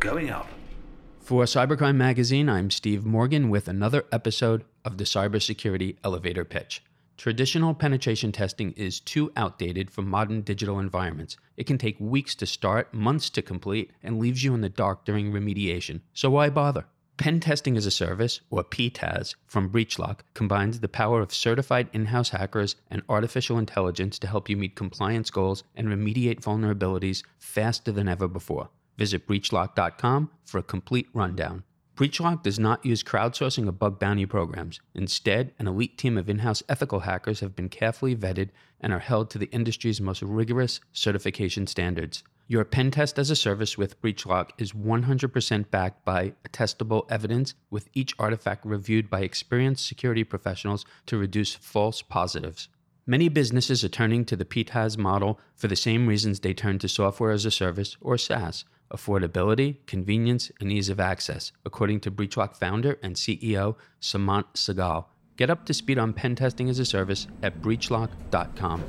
going up. For Cybercrime Magazine, I'm Steve Morgan with another episode of the Cybersecurity Elevator Pitch. Traditional penetration testing is too outdated for modern digital environments. It can take weeks to start, months to complete, and leaves you in the dark during remediation. So why bother? Pen Testing as a Service, or PTAS, from Breachlock combines the power of certified in house hackers and artificial intelligence to help you meet compliance goals and remediate vulnerabilities faster than ever before. Visit breachlock.com for a complete rundown. Breachlock does not use crowdsourcing or bug bounty programs. Instead, an elite team of in house ethical hackers have been carefully vetted and are held to the industry's most rigorous certification standards. Your pen test as a service with Breachlock is 100% backed by attestable evidence, with each artifact reviewed by experienced security professionals to reduce false positives. Many businesses are turning to the PTAS model for the same reasons they turn to software as a service or SaaS affordability, convenience, and ease of access, according to Breachlock founder and CEO Seemant Sehgal. Get up to speed on pen testing as a service at breachlock.com.